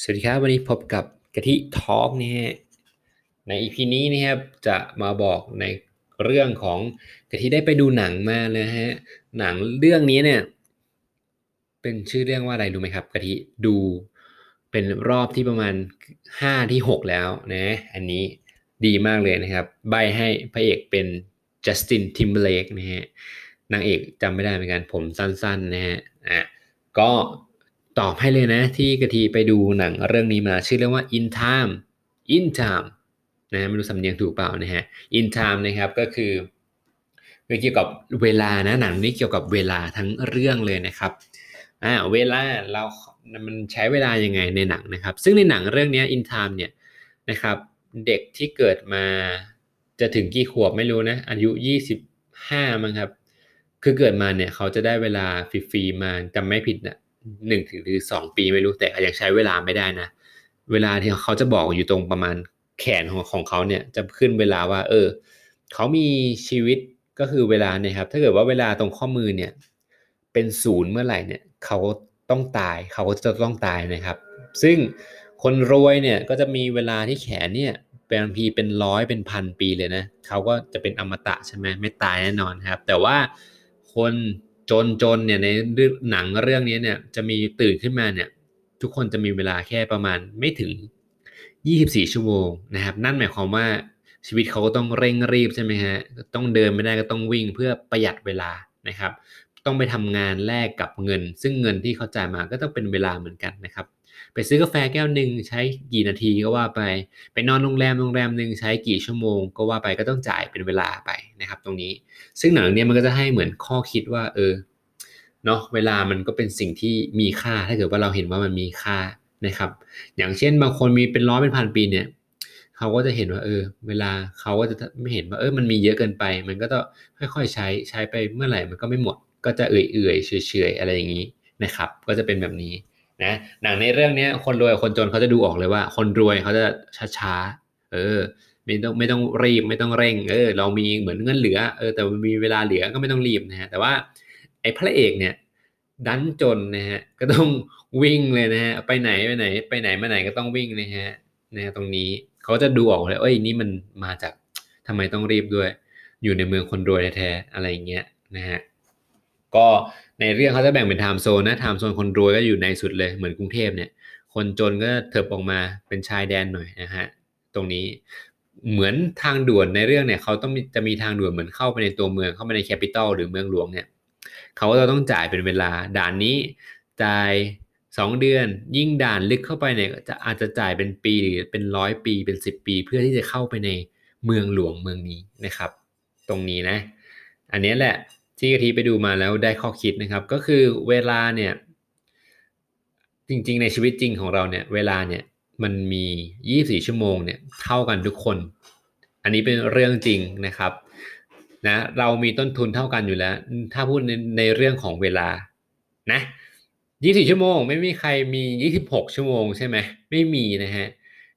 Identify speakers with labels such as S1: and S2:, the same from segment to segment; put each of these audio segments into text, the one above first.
S1: สวัสดีครับ วันนี้พบกับกะทิทอล์กนี่ฮะในอีพีนี้นะครับจะมาบอกในเรื่องของกะทิได้ไปดูหนังมาเลยฮะหนังเรื่องนี้เนี่ย เป็นชื่อเรื่องว่าอะไรรู้ไหมครับกะทิดูเป็นรอบที่ประมาณห้าที่หกแล้วนะอันนี้ดีมากเลยนะครับ ใบให้พระเอกเป็นจัสตินทิมเบเลกนะฮะนางเอกจำไม่ได้เหมือนกันผมสั้นๆนะฮะอะก็ ตอบให้เลยนะที่กะทีไปดูหนังเรื่องนี้มาชื่อเรื่องว่า In Time In Time นะไม่รู้สำเนียงถูกเปล่านะฮะ In Time นะครับก็คือเกี่ยวกับเวลานะหนังนี้เกี่ยวกับเวลาทั้งเรื่องเลยนะครับอ่าเวลาเรามันใช้เวลายังไงในหนังนะครับ ซึ่งในหนังเรื่องนี้ In Time เนี่ยนะครับเด็กที่เกิดมาจะถึงกี่ขวบไม่รู้นะ อายุ 25 มั้งครับ คือเกิดมาเนี่ยเขาจะได้เวลาฟรีๆมาจำไม่ผิดนะ หนึ่งถึงหรือสองปีไม่รู้แต่ยังใช้เวลาไม่ได้นะ เวลาที่เขาจะบอกอยู่ตรงประมาณแขนของของเขาเนี่ยจะขึ้นเวลาว่า เออ เขามีชีวิตก็คือเวลาเนี่ยครับ ถ้าเกิดว่าเวลาตรงข้อมือเนี่ย เป็นศูนย์เมื่อไหร่เนี่ยเขาต้องตายเขาก็จะต้องตายนะครับ ซึ่งคนรวยเนี่ยก็จะมีเวลาที่แขนเนี่ยบางทีเป็นร้อยเป็นพันปีเลยนะเขาก็จะเป็นอมตะใช่ไหมไม่ตายแน่นอนครับ แต่ว่าคน จนจนเนี่ยในหนังเรื่องนี้เนี่ยจะมีตื่นขึ้นมาเนี่ยทุกคนจะมีเวลาแค่ประมาณไม่ถึง 24 ชั่วโมงนะครับ นั่นหมายความว่าชีวิตเขาก็ต้องเร่งรีบใช่ไหมฮะต้องเดินไม่ได้ก็ต้องวิ่งเพื่อประหยัดเวลานะครับ ต้องไปทำงานแลกกับเงิน ซึ่งเงินที่เขาจ่ายมาก็ต้องเป็นเวลาเหมือนกันนะครับ ไปซื้อกาแฟแก้วหนึ่งใช้กี่นาทีก็ว่าไป ไปนอนโรงแรมโรงแรมหนึ่งใช้กี่ชั่วโมง ก็ว่าไปก็ต้องจ่ายเป็นเวลาไปนะครับ ตรงนี้ ซึ่งหนังเนี้ยมันก็จะให้เหมือนข้อคิดว่า เออเนาะเวลามันก็เป็นสิ่งที่มีค่าถ้าเกิดว่าเราเห็นว่ามันมีค่านะครับ อย่างเช่นบางคนมีเป็นร้อยเป็นพันปีเนี่ยเขาก็จะเห็นว่าเออ เวลาเขาก็จะไม่เห็นว่าเออมันมีเยอะเกินไป มันก็ต้องค่อยๆใช้ใช้ไปเมื่อไหร่มันก็ไม่หมด ก็จะเอื่อยๆเฉยๆอะไรอย่างนี้นะครับ ก็จะเป็นแบบนี้ นะหนังในเรื่องนี้คนรวยคนจนเขาจะดูออกเลยว่า คนรวยเขาจะช้าๆเออไม่ต้องไม่ต้องรีบไม่ต้องเร่ง เออ เรามีเหมือนเงินเหลือเออแต่มีเวลาเหลือก็ไม่ต้องรีบนะฮะแต่ว่าไอ้พระเอกเนี่ยดันจนนะฮะก็ต้องวิ่งเลยนะฮะไปไหนไปไหน ไปไหนมาไหนก็ต้องวิ่งนะฮะนะตรงนี้เขาจะดูออกเลยเอ้ยนี่มันมาจากทำไมต้องรีบด้วย อยู่ในเมืองคนรวยแท้ๆอะไรเงี้ยนะฮะ ก็ในเรื่องเขาจะแบ่งเป็นไทม์โซนนะไทม์โซนคนรวยก็อยู่ในสุดเลยเหมือนกรุงเทพเนี่ย คนจนก็เถิบออกมาเป็นชายแดนหน่อยนะฮะตรงนี้เหมือนทางด่วนในเรื่องเนี่ยเขาต้องจะมีทางด่วนเหมือนเข้าไปในตัวเมืองเข้าไปในแคปิตอลหรือเมืองหลวงเนี่ยเขาก็ต้องจ่ายเป็นเวลาด่านนี้จ่ายสองเดือน ยิ่งด่านลึกเข้าไปเนี่ยจะอาจจะจ่ายเป็นปีหรือเป็นร้อยปีเป็นสิบปี เพื่อที่จะเข้าไปในเมืองหลวงเมืองนี้นะครับ ตรงนี้นะ อันนี้แหละ ที่กะทิไปดูมาแล้วได้ข้อคิดนะครับ ก็คือเวลาเนี่ย จริง ๆ ในชีวิตจริงของเราเนี่ย เวลาเนี่ยมันมี 24 ชั่วโมงเนี่ยเท่ากันทุกคน อันนี้เป็นเรื่องจริงนะครับนะเรามีต้นทุนเท่ากันอยู่แล้ว ถ้าพูดในในเรื่องของเวลานะ 24 ชั่วโมง ไม่มีใครมี 26 ชั่วโมงใช่ไหมไม่มีนะฮะ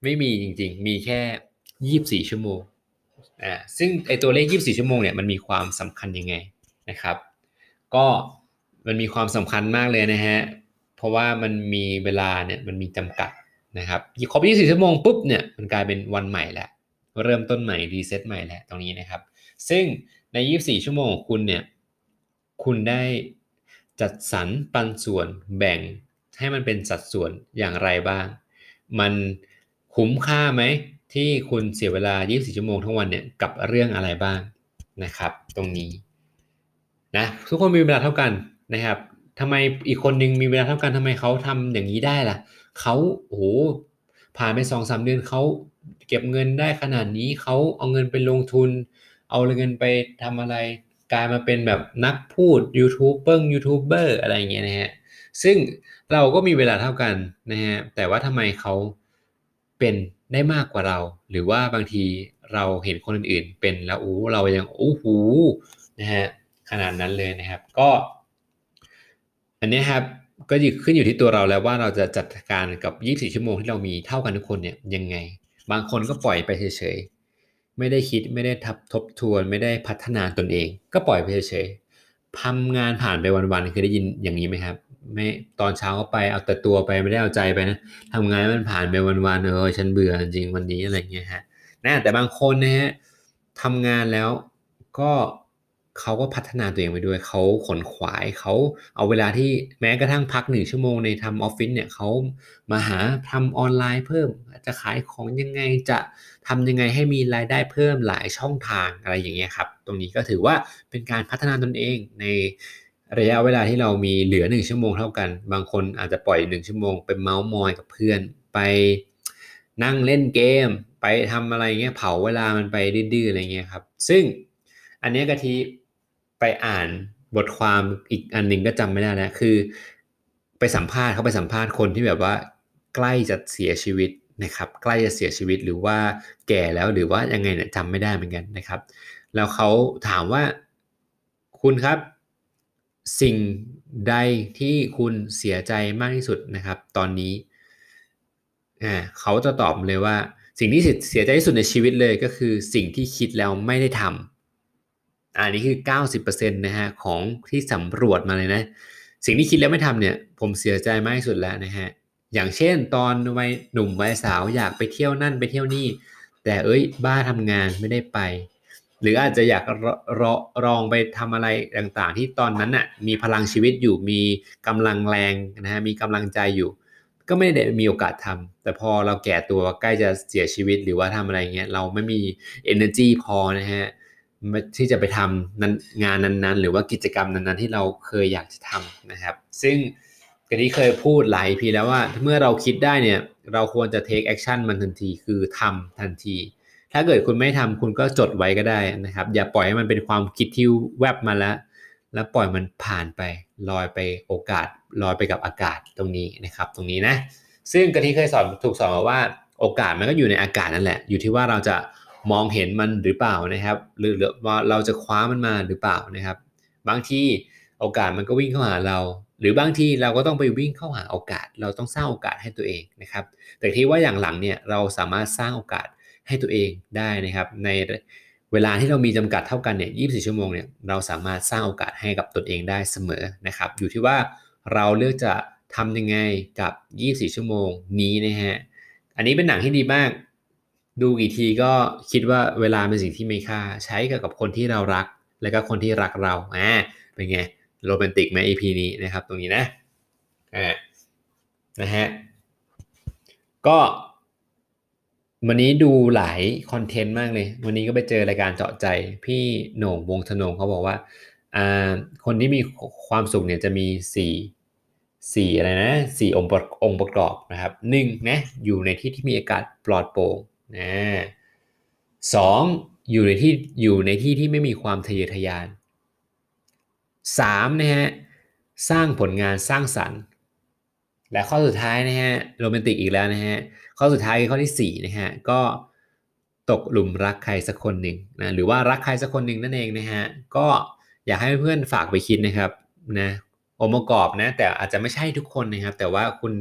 S1: ไม่มีจริง ๆ มีแค่ 24 ชั่วโมงอ่าซึ่งไอตัวเลข 24 ชั่วโมงเนี่ยมันมีความสำคัญยังไง นะครับ ก็มันมีความสำคัญมากเลยนะฮะ เพราะว่ามันมีเวลาเนี่ยมันมีจำกัดนะครับครบ24ชั่วโมงปุ๊บเนี่ยมันกลายเป็นวันใหม่แล้วเริ่มต้นใหม่รีเซ็ตใหม่แล้วตรงนี้นะครับ ซึ่งใน 24 ชั่วโมงของคุณเนี่ยคุณได้จัดสรรปันส่วนแบ่งให้มันเป็นสัดส่วนอย่างไรบ้าง มันคุ้มค่าไหมที่คุณเสียเวลา 24 ชั่วโมงทั้งวันเนี่ยกับเรื่องอะไรบ้างนะครับ ตรงนี้ นะทุกคนมีเวลาเท่ากันนะครับทำไมอีกคนนึงมีเวลาเท่ากันทำไมเขาทำอย่างนี้ได้ล่ะเขาโอ้โหผ่านไปสองสามเดือนเขาเก็บเงินได้ขนาดนี้เขาเอาเงินไปลงทุน เอาเงินไปทำอะไรกลายมาเป็นแบบนักพูดยูทูบเบิ้งยูทูบเบอร์อะไรอย่างเงี้ยนะฮะซึ่งเราก็มีเวลาเท่ากันนะฮะแต่ว่าทำไมเขาเป็นได้มากกว่าเรา หรือว่าบางทีเราเห็นคนอื่นๆเป็นแล้วโอ้เรายังโอ้โหนะฮะ ขนาดนั้นเลยนะครับ ก็ อันนี้ครับก็ขึ้นอยู่ที่ตัวเราแล้วว่าเราจะจัดการกับ 24 ชั่วโมงที่เรามีเท่ากันทุกคนเนี่ยยังไง บางคนก็ปล่อยไปเฉยๆ ไม่ได้คิดไม่ได้ทับทบทวน ไม่ได้พัฒนาตนเอง ก็ปล่อยไปเฉยๆทำงานผ่านไปวันๆเคยได้ยินอย่างนี้ไหมครับ ไม่ตอนเช้าก็ไปเอาแต่ตัวไปไม่ได้เอาใจไปนะทำงานมันผ่านไปวันๆเออฉันเบื่อจริงวันนี้อะไรเงี้ยฮะนะแต่บางคนนะฮะทำงานแล้วก็ เขาก็พัฒนาตัวเองไปด้วยเขาขนขวายเขาเอาเวลาที่แม้กระทั่งพักหนึ่งชั่วโมงในทำออฟฟิศเนี่ยเขามาหาทำออนไลน์เพิ่ม จะขายของยังไงจะทำยังไงให้มีรายได้เพิ่มหลายช่องทางอะไรอย่างเงี้ยครับ ตรงนี้ก็ถือว่าเป็นการพัฒนาตนเองในระยะเวลาที่เรามีเหลือหนึ่งชั่วโมงเท่ากัน บางคนอาจจะปล่อยหนึ่งชั่วโมงไปเมาส์มอยกับเพื่อนไปนั่งเล่นเกม ไปทำอะไรเงี้ยเผาเวลามันไปดื้อๆอะไรเงี้ยครับ ซึ่งอันนี้กะทิ อ่านบทความอีกอันหนึ่งก็จำไม่ได้แล้วคือ ไปสัมภาษณ์เขาไปสัมภาษณ์คนที่แบบว่า ใกล้จะเสียชีวิตนะครับ ใกล้จะเสียชีวิตหรือว่าแก่แล้วหรือว่ายังไงเนี่ยจำไม่ได้เหมือนกันนะครับ แล้วเขาถามว่าคุณครับ สิ่งใดที่คุณเสียใจมากที่สุดนะครับ ตอนนี้อ่าเขาจะตอบเลยว่า สิ่งที่เสียใจที่สุดในชีวิตเลยก็คือสิ่งที่คิดแล้วไม่ได้ทำ อันนี้คือ 90%นะฮะของที่สำรวจมาเลยนะ สิ่งที่คิดแล้วไม่ทำเนี่ยผมเสียใจมากที่สุดแล้วนะฮะอย่างเช่น ตอนวัยหนุ่มวัยสาวอยากไปเที่ยวนั่นไปเที่ยวนี่ แต่เอ้ยบ้าทำงานไม่ได้ไป หรืออาจจะอยากรรองไปทำอะไรต่างๆ ที่ตอนนั้นน่ะมีพลังชีวิตอยู่มีกำลังแรงนะฮะมีกำลังใจอยู่ ก็ไม่ได้มีโอกาสทำแต่พอเราแก่ตัวใกล้จะเสียชีวิตหรือว่าทำอะไรเงี้ยเราไม่มี energy พอนะฮะ ที่จะไปทำนั้นงานนั้นๆ หรือว่ากิจกรรมนั้นๆ ที่เราเคยอยากจะทำนะครับ ซึ่งกันนี้เคยพูดหลายพีแล้วว่าเมื่อเราคิดได้เนี่ยเราควรจะ take action มันทันทีคือทำทันที ถ้าเกิดคุณไม่ทำคุณก็จดไว้ก็ได้นะครับ อย่าปล่อยให้มันเป็นความคิดที่แวบมาแล้ว แล้วปล่อยมันผ่านไปลอยไปโอกาสลอยไปกับอากาศตรงนี้นะครับ ตรงนี้นะซึ่งกะทิเคยสอนถูกสอนมาว่าโอกาสมันก็อยู่ในอากาศนั่นแหละ อยู่ที่ว่าเราจะ มองเห็นมันหรือเปล่านะครับ หรือว่าเราจะคว้ามันมาหรือเปล่านะครับ บางทีโอกาสมันก็วิ่งเข้าหาเรา หรือบางทีเราก็ต้องไปวิ่งเข้าหาโอกาส เราต้องสร้างโอกาสให้ตัวเองนะครับ แต่ที่ว่าอย่างหลังเนี่ยเราสามารถสร้างโอกาสให้ตัวเองได้นะครับ ในเวลาที่เรามีจำกัดเท่ากันเนี่ย24ชั่วโมงเนี่ยเราสามารถสร้างโอกาสให้กับตนเองได้เสมอนะครับ อยู่ที่ว่าเราเลือกจะทำยังไงกับ 24 ชั่วโมงนี้นะฮะ อันนี้เป็นหนังที่ดีมาก ดูกี่ทีก็คิดว่าเวลาเป็นสิ่งที่มีค่า ใช้กับคนที่เรารัก และก็คนที่รักเราอ่าเป็นไงโรแมนติกไหม EP นี้นะครับ ตรงนี้นะอ่านะฮะก็วันนี้ดูหลายคอนเทนต์มากเลย วันนี้ก็ไปเจอรายการเจาะใจ พี่โหน่งวงธนงเขาบอกว่าอ่าคนที่มีความสุขเนี่ยจะมีสี่สี่อะไรนะสี่องค์องค์ประกอบนะครับหนึ่งนะอยู่ในที่ที่มีอากาศปลอดโปร่ง นะสองอยู่ในที่อยู่ในที่ที่ไม่มีความทะเยอทะยาน3นะฮะสร้างผลงานสร้างสรรค์ และข้อสุดท้ายนะฮะโรแมนติกอีกแล้วนะฮะข้อสุดท้ายคือข้อที่4นะฮะก็ตกหลุมรักใครสักคนหนึ่งนะหรือว่ารักใครสักคนหนึ่งนั่นเองนะฮะก็อยากให้เพื่อนฝากไปคิดนะครับนะองค์ประกอบนะแต่อาจจะไม่ใช่ทุกคนนะครับ แต่ว่าคุณ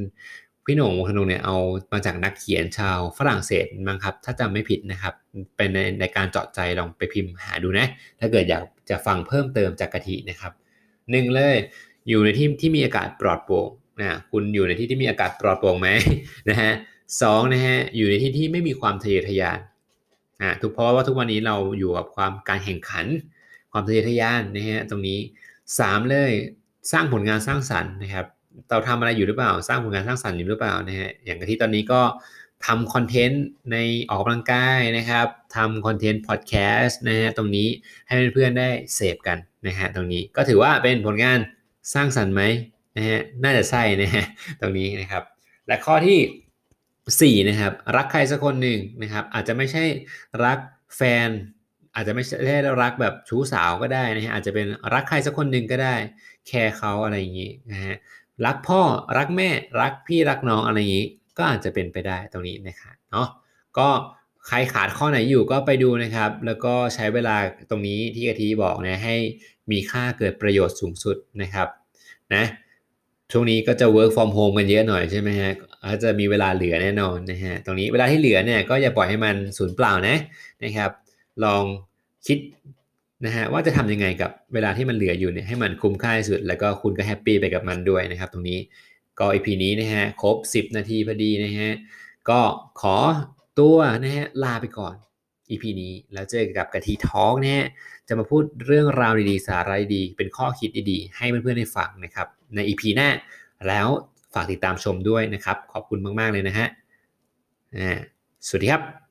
S1: พี่หนุ่มวงธนงเนี่ยเอามาจากนักเขียนชาวฝรั่งเศสมั้งครับ ถ้าจำไม่ผิดนะครับ เป็นในในการเจาะใจลองไปพิมพ์หาดูนะ ถ้าเกิดอยากจะฟังเพิ่มเติมจากกะทินะครับหนึ่งเลยอยู่ในที่ที่มีอากาศปลอดโปร่งนะคุณอยู่ในที่ที่มีอากาศปลอดโปร่งไหมนะฮะสองนะฮะอยู่ในที่ที่ไม่มีความทะเยอทะยานอ่าทุกเพราะว่าทุกวันนี้เราอยู่กับความการแข่งขัน ความทะเยอทะยานนะฮะตรงนี้สามเลยสร้างผลงานสร้างสรรค์นะครับ เราทำอะไรอยู่หรือเปล่า สร้างผลงานสร้างสรรค์อยู่หรือเปล่านะฮะอย่างที่ตอนนี้ก็ทำคอนเทนต์ในออกกำลังกายนะครับทำคอนเทนต์พอดแคสต์นะฮะตรงนี้ให้เพื่อนๆได้เสพกันนะฮะตรงนี้ก็ถือว่าเป็นผลงานสร้างสรรค์ไหมนะฮะน่าจะใช่นะฮะตรงนี้นะครับ และข้อที่ 4 นะครับ รักใครสักคนหนึ่งนะครับ อาจจะไม่ใช่รักแฟน อาจจะไม่ใช่รักแบบชู้สาวก็ได้นะฮะอาจจะเป็นรักใครสักคนหนึ่งก็ได้ แคร์เขาอะไรอย่างนี้นะฮะ รักพ่อรักแม่รักพี่รักน้องอะไรอย่างนี้ ก็อาจจะเป็นไปได้ตรงนี้นะครับเนาะก็ใครขาดข้อไหนอยู่ก็ไปดูนะครับ แล้วก็ใช้เวลาตรงนี้ที่กะทิบอกนะให้มีค่าเกิดประโยชน์สูงสุดนะครับนะช่วงนี้ก็จะ work from home กันเยอะหน่อยใช่ไหมฮะอาจจะมีเวลาเหลือแน่นอนนะฮะตรงนี้เวลาที่เหลือเนี่ยก็อย่าปล่อยให้มันสูญเปล่านะนะครับ ลองคิด นะฮะว่าจะทำยังไงกับเวลาที่มันเหลืออยู่เนี่ยให้มันคุ้มค่าที่สุด แล้วก็คุณก็แฮปปี้ไปกับมันด้วยนะครับ ตรงนี้ก็ EP นี้นะฮะครบ 10 นาทีพอดีนะฮะก็ขอตัวนะฮะลาไปก่อน EP นี้แล้วเจอกับกะทิท้อกนะฮะจะมาพูดเรื่องราวดีๆ สาระดีๆเป็นข้อคิดดีๆ ให้เพื่อนๆได้ฟังนะครับ ใน EP หน้าแล้วฝากติดตามชมด้วยนะครับ ขอบคุณมากๆเลยนะฮะอ่าสวัสดีครับ